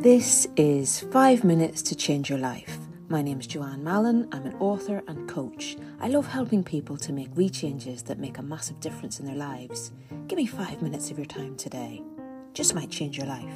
This is Five Minutes to Change Your Life. My name is Joanne Mallon. I'm an author and coach. I love helping people to make wee changes that make a massive difference in their lives. Give me five minutes of your time today. Just might change your life.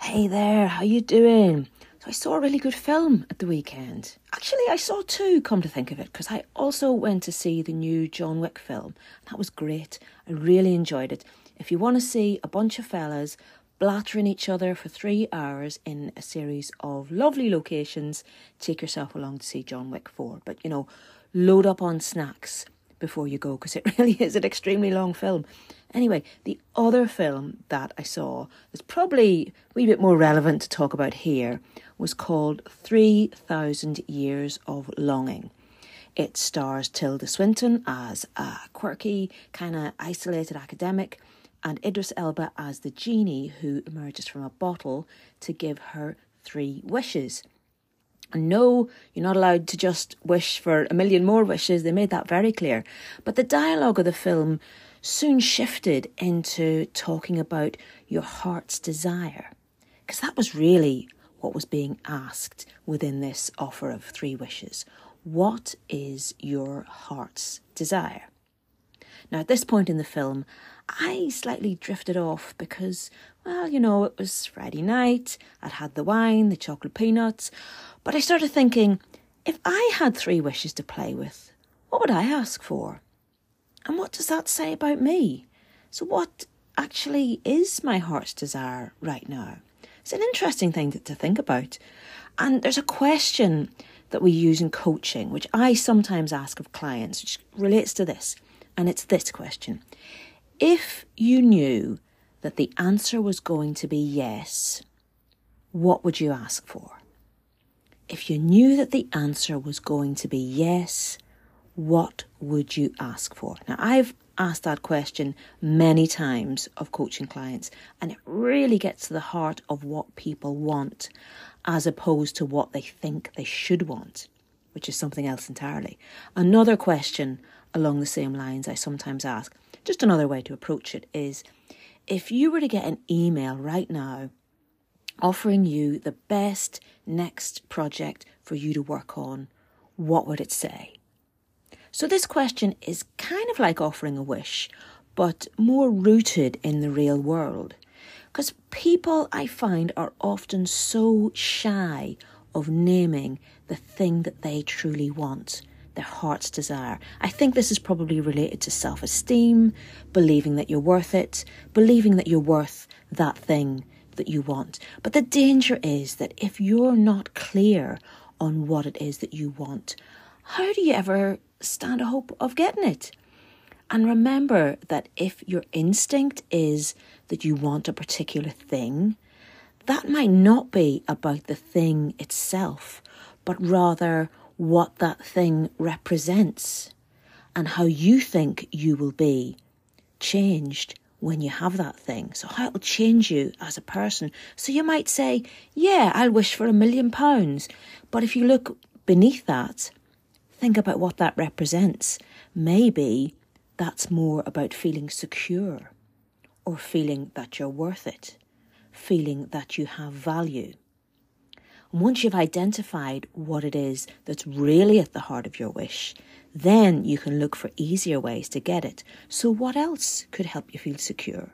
Hey there, how you doing? So I saw a really good film at the weekend. Actually, I saw two, come to think of it, because I also went to see the new John Wick film. That was great. I really enjoyed it. If you want to see a bunch of fellas blattering each other for three hours in a series of lovely locations, take yourself along to see John Wick 4. But, you know, load up on snacks before you go because it really is an extremely long film. Anyway, the other film that I saw that's probably a wee bit more relevant to talk about here was called 3000 Years of Longing. It stars Tilda Swinton as a quirky, kind of isolated academic, and Idris Elba as the genie who emerges from a bottle to give her three wishes. And no, you're not allowed to just wish for a million more wishes. They made that very clear. But the dialogue of the film soon shifted into talking about your heart's desire. Because that was really what was being asked within this offer of three wishes. What is your heart's desire? Now, at this point in the film, I slightly drifted off because, well, you know, it was Friday night, I'd had the wine, the chocolate peanuts, but I started thinking if I had three wishes to play with, what would I ask for? And what does that say about me? So, what actually is my heart's desire right now? It's an interesting thing to, think about. And there's a question that we use in coaching, which I sometimes ask of clients, which relates to this. And it's this question If you knew that the answer was going to be yes, what would you ask for? If you knew that the answer was going to be yes, what would you ask for? Now, I've asked that question many times of coaching clients, and it really gets to the heart of what people want as opposed to what they think they should want, which is something else entirely. Another question along the same lines I sometimes ask, just another way to approach it is if you were to get an email right now offering you the best next project for you to work on, what would it say? So, this question is kind of like offering a wish, but more rooted in the real world. Because people I find are often so shy of naming the thing that they truly want, their heart's desire. I think this is probably related to self esteem, believing that you're worth it, believing that you're worth that thing that you want. But the danger is that if you're not clear on what it is that you want, how do you ever stand a hope of getting it? And remember that if your instinct is that you want a particular thing, that might not be about the thing itself, but rather what that thing represents and how you think you will be changed when you have that thing. So, how it'll change you as a person. So, you might say, Yeah, I'll wish for a million pounds. But if you look beneath that, think about what that represents. Maybe that's more about feeling secure or feeling that you're worth it, feeling that you have value. And once you've identified what it is that's really at the heart of your wish, then you can look for easier ways to get it. So, what else could help you feel secure?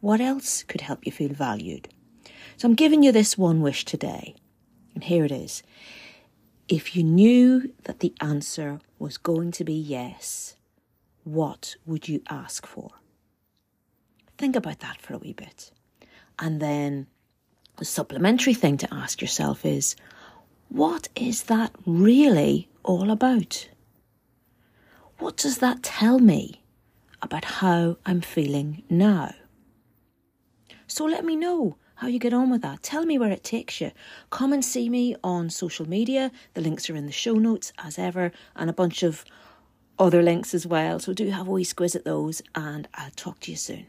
What else could help you feel valued? So, I'm giving you this one wish today. And here it is. If you knew that the answer was going to be yes, what would you ask for? Think about that for a wee bit. And then the supplementary thing to ask yourself is what is that really all about? What does that tell me about how I'm feeling now? So let me know how you get on with that. Tell me where it takes you. Come and see me on social media. The links are in the show notes as ever, and a bunch of other links as well. So do have a wee squiz at those, and I'll talk to you soon.